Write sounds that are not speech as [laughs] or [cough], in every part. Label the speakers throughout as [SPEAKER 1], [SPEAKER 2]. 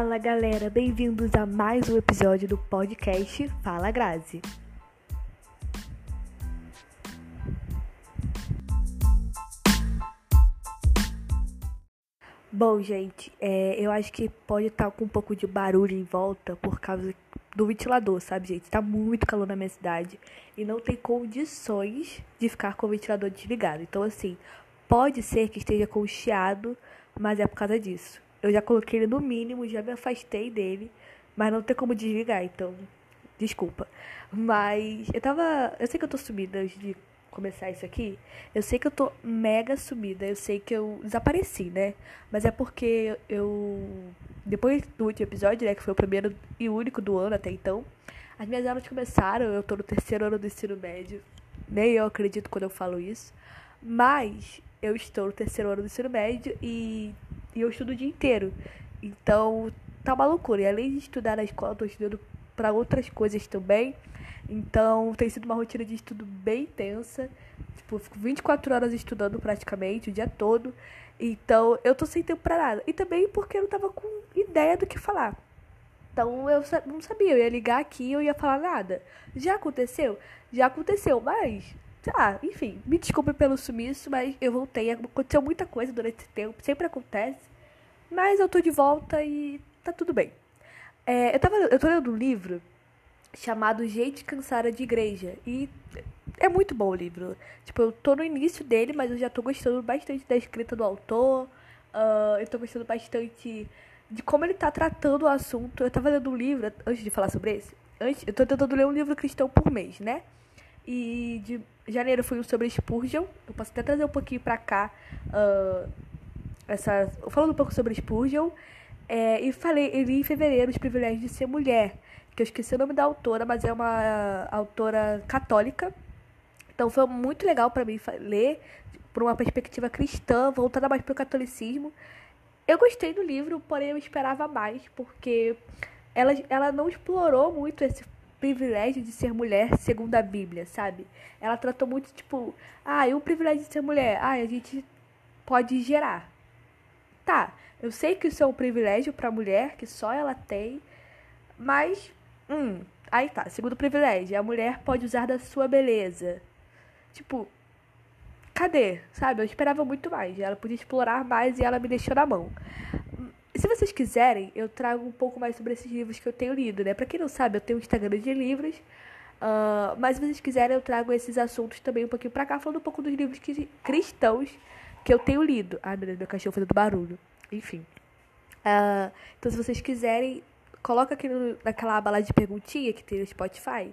[SPEAKER 1] Fala galera, bem-vindos a mais um episódio do podcast Fala Grazi. Bom, gente, é, eu acho que pode estar com um pouco de barulho em volta por causa do ventilador, sabe, gente? Tá muito calor na minha cidade e não tem condições de ficar com o ventilador desligado. Então, assim, pode ser que esteja com chiado, mas é por causa disso. Eu já coloquei ele no mínimo, já me afastei dele, mas não tem como desligar, então, desculpa. Mas eu tava. Eu sei que eu tô sumida antes de começar isso aqui. Eu sei que eu tô mega sumida, eu sei que eu desapareci, né? Mas é porque eu. Depois do último episódio, né, que foi o primeiro e único do ano até então, as minhas aulas começaram, eu tô no terceiro ano do ensino médio. Nem eu acredito quando eu falo isso. Mas eu estou no terceiro ano do ensino médio e, e eu estudo o dia inteiro. Então, tá uma loucura. E além de estudar na escola, eu tô estudando para outras coisas também. Então, tem sido uma rotina de estudo bem intensa. Tipo, fico 24 horas estudando praticamente o dia todo. Então, eu tô sem tempo pra nada. E também porque eu não tava com ideia do que falar. Então, eu não sabia. Eu ia ligar aqui e eu ia falar nada. Já aconteceu? Já aconteceu, mas ah, enfim, me desculpe pelo sumiço, mas eu voltei. Aconteceu muita coisa durante esse tempo, sempre acontece. Mas eu tô de volta e tá tudo bem. É, eu, tava, eu tô lendo um livro chamado Gente Cansada de Igreja. E é muito bom o livro. Tipo, eu tô no início dele, mas eu já tô gostando bastante da escrita do autor. Uh, eu tô gostando bastante de como ele tá tratando o assunto. Eu tava lendo um livro, antes de falar sobre esse, antes, eu tô tentando ler um livro cristão por mês, né? E de janeiro foi um sobre Spurgeon. Eu posso até trazer um pouquinho pra cá. Uh, essa, falando um pouco sobre Spurgeon. É, e falei, ele em fevereiro, os privilégios de ser mulher. Que eu esqueci o nome da autora, mas é uma autora católica. Então foi muito legal para mim ler por uma perspectiva cristã, voltada mais para o catolicismo. Eu gostei do livro, porém eu esperava mais, porque ela, ela não explorou muito esse privilégio de ser mulher segundo a Bíblia, sabe? Ela tratou muito, tipo, ah, e o privilégio de ser mulher? Ah, a gente pode gerar. Tá, eu sei que isso é um privilégio pra mulher, que só ela tem, mas, hum, aí tá, segundo privilégio, a mulher pode usar da sua beleza. Tipo, cadê? Sabe? Eu esperava muito mais. Ela podia explorar mais e ela me deixou na mão. Se vocês quiserem, eu trago um pouco mais sobre esses livros que eu tenho lido, né? Pra quem não sabe, eu tenho um Instagram de livros. Uh, mas se vocês quiserem, eu trago esses assuntos também um pouquinho pra cá, falando um pouco dos livros que, cristãos que eu tenho lido. Ai, meu Deus, meu cachorro fazendo barulho. Enfim. Uh, então, se vocês quiserem, coloca aqui no, naquela aba lá de perguntinha que tem no Spotify.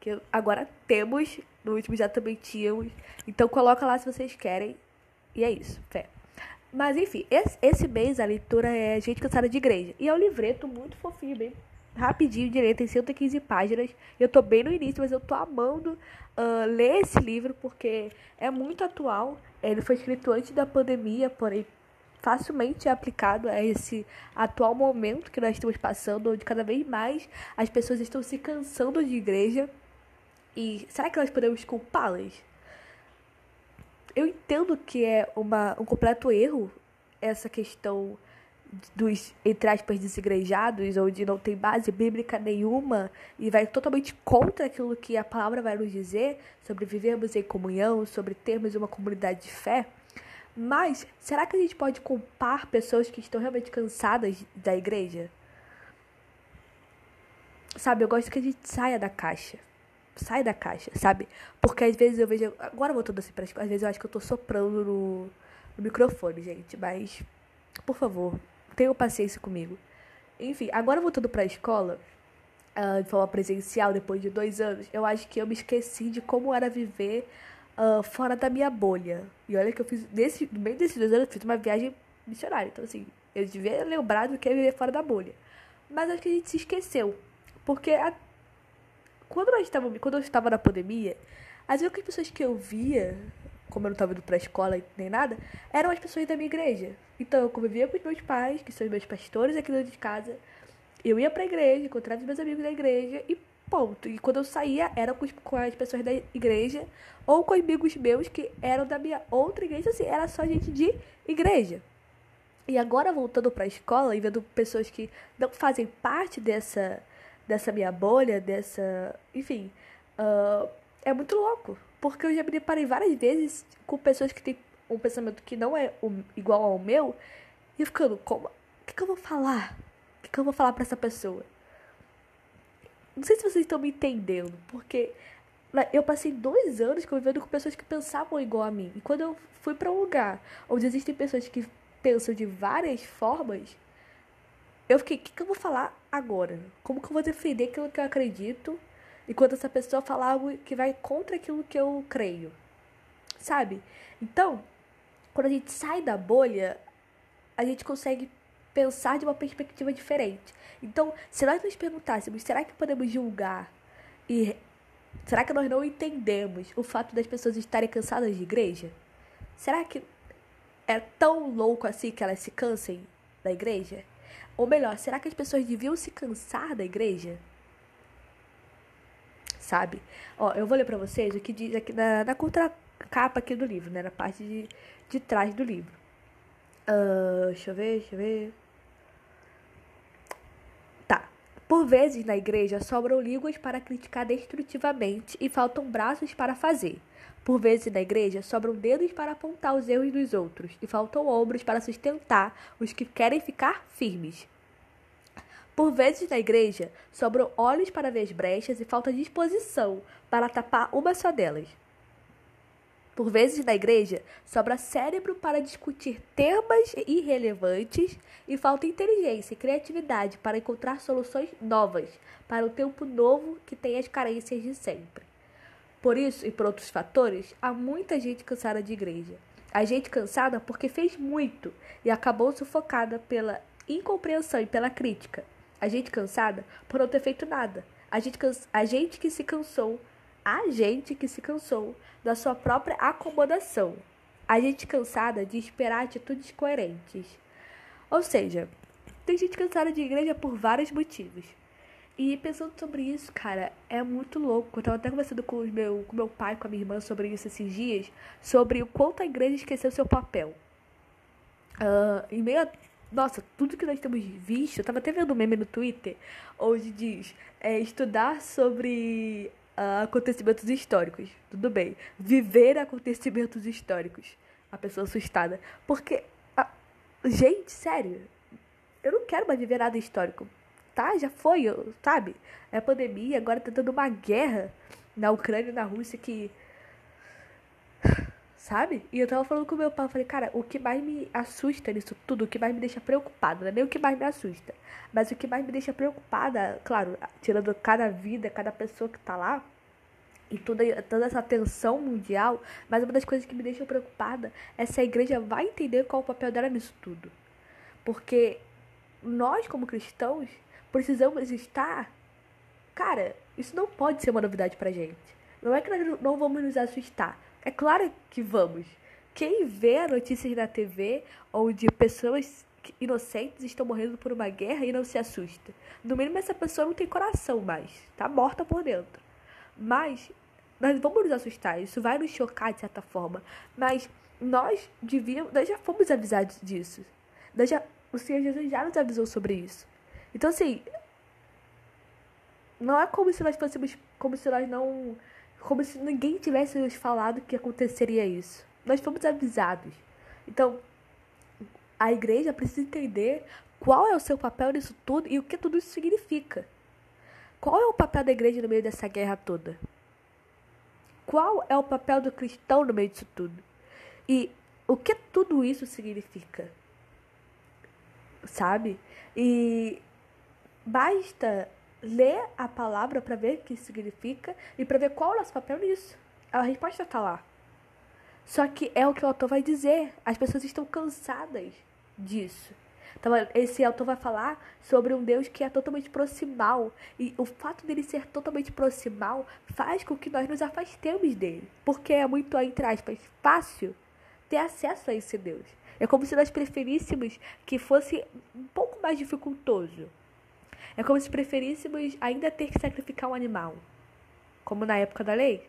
[SPEAKER 1] Que agora temos, no último já também tínhamos. Então, coloca lá se vocês querem. E é isso, fé. Mas enfim, esse, esse mês a leitura é Gente Cansada de Igreja. E é um livreto muito fofinho, bem rapidinho, direito, tem 115 páginas. Eu tô bem no início, mas eu tô amando uh, ler esse livro porque é muito atual. Ele foi escrito antes da pandemia, porém facilmente é aplicado a esse atual momento que nós estamos passando, onde cada vez mais as pessoas estão se cansando de igreja. E será que nós podemos culpá-las? Eu entendo que é uma, um completo erro essa questão dos, entre aspas, desigrejados, onde não tem base bíblica nenhuma e vai totalmente contra aquilo que a palavra vai nos dizer sobre vivermos em comunhão, sobre termos uma comunidade de fé. Mas será que a gente pode culpar pessoas que estão realmente cansadas da igreja? Sabe, eu gosto que a gente saia da caixa sai da caixa, sabe? Porque às vezes eu vejo. Agora voltando assim pra Às vezes eu acho que eu tô soprando no, no microfone, gente. Mas, por favor, tenham paciência comigo. Enfim, agora voltando pra escola, uh, de forma presencial, depois de dois anos, eu acho que eu me esqueci de como era viver uh, fora da minha bolha. E olha que eu fiz. Nesse, no meio desses dois anos, eu fiz uma viagem missionária. Então, assim, eu devia lembrar do que é viver fora da bolha. Mas acho que a gente se esqueceu. Porque quando, nós estávamos, quando eu estava na pandemia, as únicas pessoas que eu via, como eu não estava indo pra escola nem nada, eram as pessoas da minha igreja. Então eu convivia com os meus pais, que são os meus pastores aqui dentro de casa. Eu ia pra igreja, encontrava os meus amigos da igreja e ponto. E quando eu saía, era com, com as pessoas da igreja ou com amigos meus que eram da minha outra igreja. Assim, era só gente de igreja. E agora voltando para a escola e vendo pessoas que não fazem parte dessa dessa minha bolha, dessa, enfim, uh, é muito louco, porque eu já me deparei várias vezes com pessoas que têm um pensamento que não é igual ao meu e ficando como, o que, que eu vou falar? O que, que eu vou falar para essa pessoa? Não sei se vocês estão me entendendo, porque eu passei dois anos convivendo com pessoas que pensavam igual a mim. E quando eu fui para um lugar onde existem pessoas que pensam de várias formas, eu fiquei, o que, que eu vou falar agora? Como que eu vou defender aquilo que eu acredito enquanto essa pessoa falar algo que vai contra aquilo que eu creio? Sabe? Então, quando a gente sai da bolha, a gente consegue pensar de uma perspectiva diferente. Então, se nós nos perguntássemos, será que podemos julgar e será que nós não entendemos o fato das pessoas estarem cansadas de igreja? Será que é tão louco assim que elas se cansem da igreja? Ou melhor, será que as pessoas deviam se cansar da igreja? Sabe? Ó, eu vou ler pra vocês o que diz aqui na, na contracapa aqui do livro, né? Na parte de, de trás do livro. Uh, deixa eu ver, deixa eu ver. Tá. Por vezes na igreja sobram línguas para criticar destrutivamente e faltam braços para fazer. Por vezes na igreja sobram dedos para apontar os erros dos outros e faltam ombros para sustentar os que querem ficar firmes. Por vezes na igreja sobram olhos para ver as brechas e falta disposição para tapar uma só delas. Por vezes na igreja sobra cérebro para discutir temas irrelevantes e falta inteligência e criatividade para encontrar soluções novas para o tempo novo que tem as carências de sempre. Por isso e por outros fatores, há muita gente cansada de igreja. A gente cansada porque fez muito e acabou sufocada pela incompreensão e pela crítica. A gente cansada por não ter feito nada. A gente, a gente que se cansou, a gente que se cansou da sua própria acomodação. A gente cansada de esperar atitudes coerentes. Ou seja, tem gente cansada de igreja por vários motivos. E pensando sobre isso, cara, é muito louco. Eu tava até conversando com, o meu, com meu pai, com a minha irmã sobre isso esses dias, sobre o quanto a igreja esqueceu seu papel. Uh, em meio a, Nossa, tudo que nós temos visto, eu tava até vendo um meme no Twitter, onde diz é, estudar sobre acontecimentos históricos. Tudo bem. Viver acontecimentos históricos. A pessoa assustada. Porque, uh, gente, sério, eu não quero mais viver nada histórico tá, já foi, sabe? É pandemia, agora tá dando uma guerra na Ucrânia e na Rússia que. Sabe? E eu tava falando com meu pai, eu falei, cara, o que mais me assusta nisso tudo, o que mais me deixa preocupada, não é nem o que mais me assusta, mas o que mais me deixa preocupada, claro, tirando cada vida, cada pessoa que tá lá, e toda, toda essa tensão mundial, mas uma das coisas que me deixa preocupada é se a igreja vai entender qual o papel dela nisso tudo. Porque nós, como cristãos, precisamos estar. Cara, isso não pode ser uma novidade pra gente. Não é que nós não vamos nos assustar. É claro que vamos. Quem vê notícias na TV onde pessoas inocentes estão morrendo por uma guerra e não se assusta. No mínimo, essa pessoa não tem coração mais. Tá morta por dentro. Mas nós vamos nos assustar. Isso vai nos chocar de certa forma. Mas nós devíamos. Nós já fomos avisados disso. Nós já, o Senhor Jesus já nos avisou sobre isso. Então, assim, não é como se nós fôssemos, como se nós não, como se ninguém tivesse nos falado que aconteceria isso. Nós fomos avisados. Então, a igreja precisa entender qual é o seu papel nisso tudo e o que tudo isso significa. Qual é o papel da igreja no meio dessa guerra toda? Qual é o papel do cristão no meio disso tudo? E o que tudo isso significa? Sabe? E Basta ler a palavra para ver o que significa e para ver qual é o nosso papel nisso. A resposta está lá. Só que é o que o autor vai dizer. As pessoas estão cansadas disso. Então, esse autor vai falar sobre um Deus que é totalmente proximal. E o fato dele ser totalmente proximal faz com que nós nos afastemos dele. Porque é muito, entre aspas, fácil ter acesso a esse Deus. É como se nós preferíssemos que fosse um pouco mais dificultoso. É como se preferíssemos ainda ter que sacrificar um animal, como na época da lei.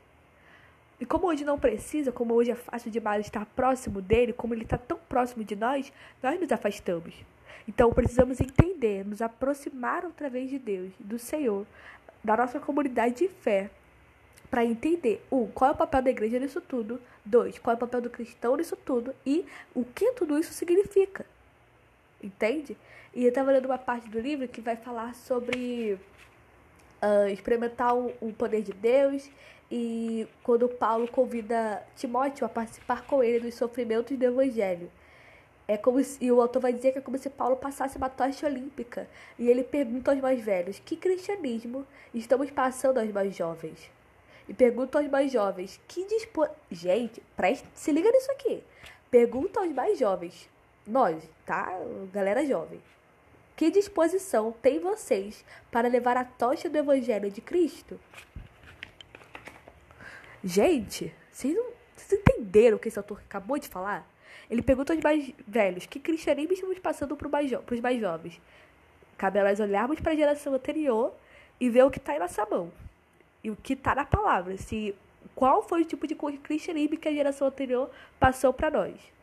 [SPEAKER 1] E como hoje não precisa, como hoje é fácil demais estar próximo dele, como ele está tão próximo de nós, nós nos afastamos. Então precisamos entender, nos aproximar outra vez de Deus, do Senhor, da nossa comunidade de fé, para entender, um, qual é o papel da igreja nisso tudo, dois, qual é o papel do cristão nisso tudo e o que tudo isso significa. Entende? E eu estava lendo uma parte do livro que vai falar sobre uh, experimentar o, o poder de Deus e quando Paulo convida Timóteo a participar com ele dos sofrimentos do evangelho. É como se, e o autor vai dizer que é como se Paulo passasse uma tocha olímpica. E ele pergunta aos mais velhos: que cristianismo estamos passando aos mais jovens? E pergunta aos mais jovens: que dispo... Gente, preste, se liga nisso aqui. Pergunta aos mais jovens, nós, tá? Galera jovem. Que disposição tem vocês para levar a tocha do evangelho de Cristo? Gente, vocês, não, vocês entenderam o que esse autor acabou de falar? Ele pergunta aos mais velhos que cristianismo estamos passando para os mais jovens. Cabe a nós olharmos para a geração anterior e ver o que está em nossa mão. E o que está na palavra. Se, qual foi o tipo de cristianismo que a geração anterior passou para nós.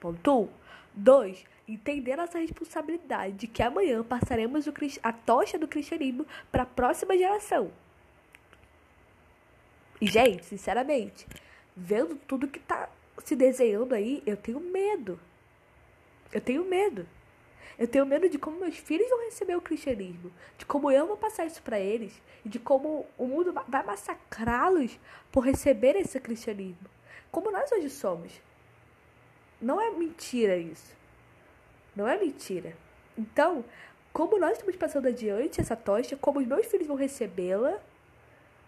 [SPEAKER 1] Ponto 1. Um. 2. Entender nossa responsabilidade de que amanhã passaremos o, a tocha do cristianismo para a próxima geração. E, gente, sinceramente, vendo tudo que tá se desenhando aí, eu tenho medo. Eu tenho medo. Eu tenho medo de como meus filhos vão receber o cristianismo, de como eu vou passar isso para eles e de como o mundo vai massacrá-los por receber esse cristianismo. Como nós hoje somos. Não é mentira isso. Não é mentira. Então, como nós estamos passando adiante essa tocha, como os meus filhos vão recebê-la,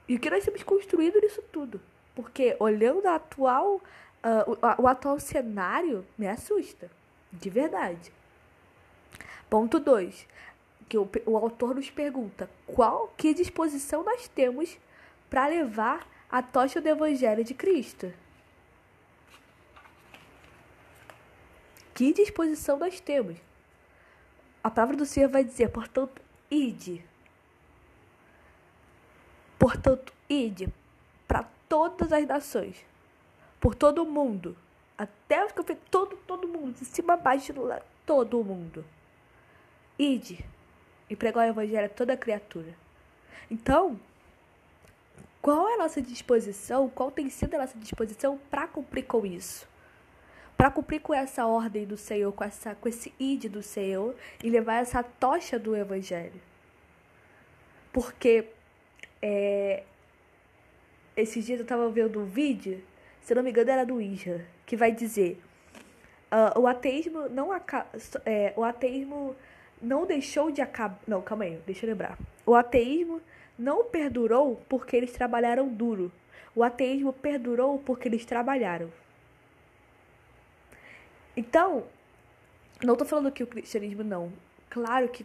[SPEAKER 1] e o que nós temos construído nisso tudo? Porque olhando a atual, uh, o, o atual cenário, me assusta. De verdade. Ponto 2. Que o, o autor nos pergunta qual que disposição nós temos para levar a tocha do Evangelho de Cristo. Que disposição nós temos? A palavra do Senhor vai dizer, portanto, ide. Portanto, ide para todas as nações, por todo o mundo, até os que todo, todo mundo, de cima a baixo, todo mundo. Ide e pregar o evangelho a toda criatura. Então, qual é a nossa disposição? Qual tem sido a nossa disposição para cumprir com isso? Para cumprir com essa ordem do Senhor, com, essa, com esse ide do Senhor e levar essa tocha do evangelho. Porque é, esses dias eu estava vendo um vídeo, se não me engano era do Isra, que vai dizer uh, o ateísmo não é, o ateísmo não deixou de acabar. Não, calma aí, deixa eu lembrar. O ateísmo não perdurou porque eles trabalharam duro. O ateísmo perdurou porque eles trabalharam. Então, não estou falando que o cristianismo não. Claro que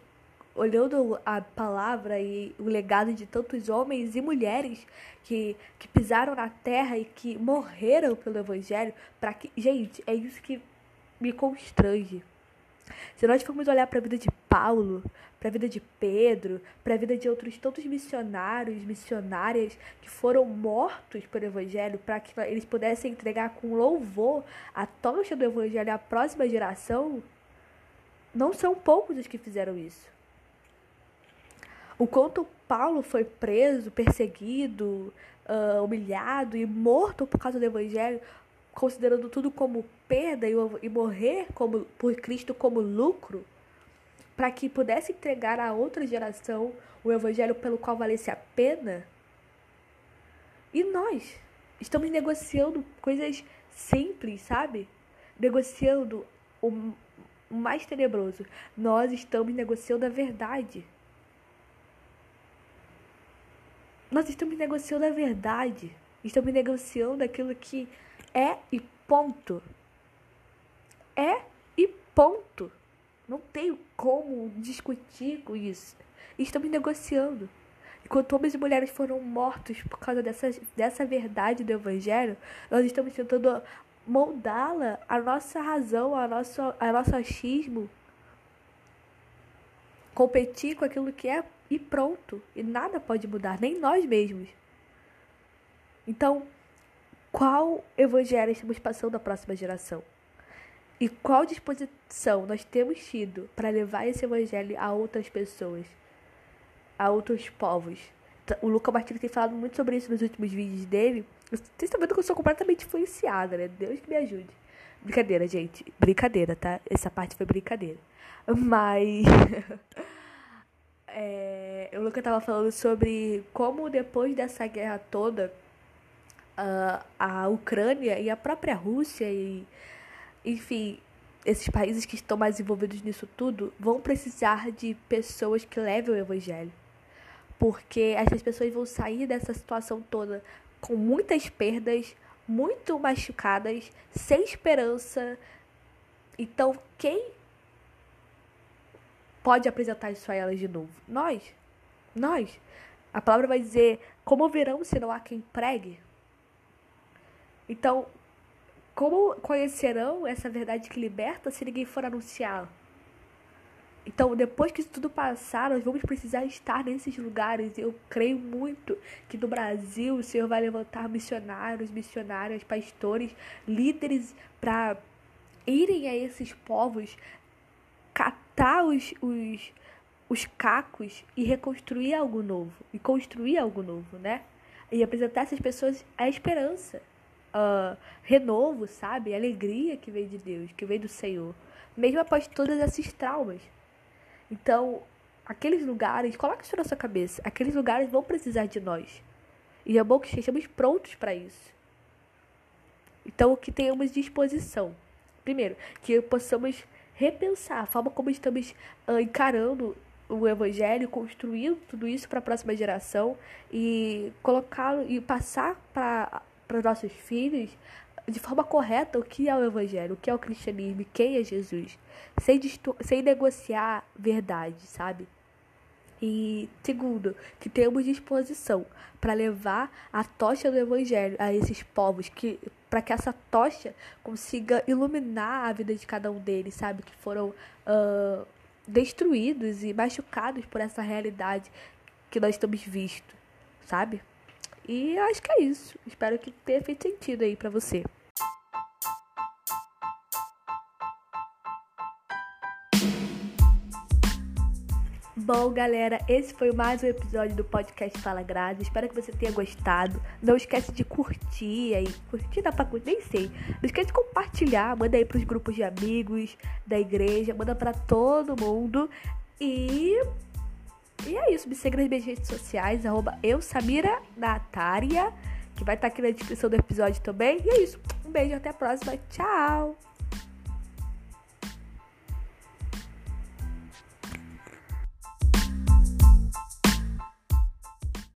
[SPEAKER 1] olhando a palavra e o legado de tantos homens e mulheres que, que pisaram na terra e que morreram pelo evangelho, para que, gente, é isso que me constrange. Se nós formos olhar para a vida de Paulo, para a vida de Pedro, para a vida de outros tantos missionários, missionárias que foram mortos pelo Evangelho, para que eles pudessem entregar com louvor a tocha do Evangelho à próxima geração, não são poucos os que fizeram isso. O quanto Paulo foi preso, perseguido, uh, humilhado e morto por causa do evangelho, considerando tudo como perda e, e morrer como, por Cristo como lucro, para que pudesse entregar a outra geração o evangelho pelo qual valesse a pena. E nós estamos negociando coisas simples, sabe? Negociando o mais tenebroso. Nós estamos negociando a verdade. Nós estamos negociando a verdade. Estamos negociando aquilo que é e ponto. É e ponto. Não tenho como discutir com isso. Estamos negociando. Enquanto homens e mulheres foram mortos por causa dessa, dessa verdade do Evangelho, nós estamos tentando moldá-la a nossa razão, a nosso, a nosso achismo, competir com aquilo que é e pronto. E nada pode mudar, nem nós mesmos. Então, qual evangelho estamos passando à próxima geração? E qual disposição nós temos tido para levar esse evangelho a outras pessoas, a outros povos? O Luca Martins tem falado muito sobre isso nos últimos vídeos dele. Vocês estão vendo que eu sou completamente influenciada, né? Deus que me ajude. Brincadeira, gente. Brincadeira, tá? Essa parte foi brincadeira. Mas. [laughs] é, o Luca tava falando sobre como depois dessa guerra toda, uh, a Ucrânia e a própria Rússia e. Enfim, esses países que estão mais envolvidos nisso tudo vão precisar de pessoas que levem o evangelho. Porque essas pessoas vão sair dessa situação toda com muitas perdas, muito machucadas, sem esperança. Então, quem pode apresentar isso a elas de novo? Nós. Nós. A palavra vai dizer: como verão se não há quem pregue? Então, como conhecerão essa verdade que liberta se ninguém for anunciá-la? Então, depois que isso tudo passar, nós vamos precisar estar nesses lugares. Eu creio muito que no Brasil o Senhor vai levantar missionários, missionárias, pastores, líderes para irem a esses povos, catar os, os, os cacos e reconstruir algo novo, e construir algo novo, né? E apresentar essas pessoas a esperança, uh, renovo, sabe? Alegria que vem de Deus, que vem do Senhor, mesmo após todos esses traumas. Então, aqueles lugares, coloque isso na sua cabeça, aqueles lugares vão precisar de nós. E é bom que estejamos prontos para isso. Então, que tenhamos disposição. Primeiro, que possamos repensar a forma como estamos uh, encarando o evangelho, construindo tudo isso para a próxima geração e colocá-lo e passar para para nossos filhos de forma correta o que é o evangelho, o que é o cristianismo, quem é Jesus, sem, sem negociar verdade, sabe? E segundo, que temos disposição para levar a tocha do evangelho a esses povos, que para que essa tocha consiga iluminar a vida de cada um deles, sabe? Que foram uh, destruídos e machucados por essa realidade que nós estamos visto, sabe? E acho que é isso. Espero que tenha feito sentido aí para você. Bom, galera, esse foi mais um episódio do podcast Fala Graça. Espero que você tenha gostado. Não esquece de curtir aí. Curtir dá pra curtir, nem sei. Não esquece de compartilhar. Manda aí pros grupos de amigos da igreja. Manda para todo mundo. E. E é isso. Me segue nas minhas redes sociais, arroba eu, Samira Natária, que vai estar aqui na descrição do episódio também. E é isso. Um beijo, até a próxima. Tchau!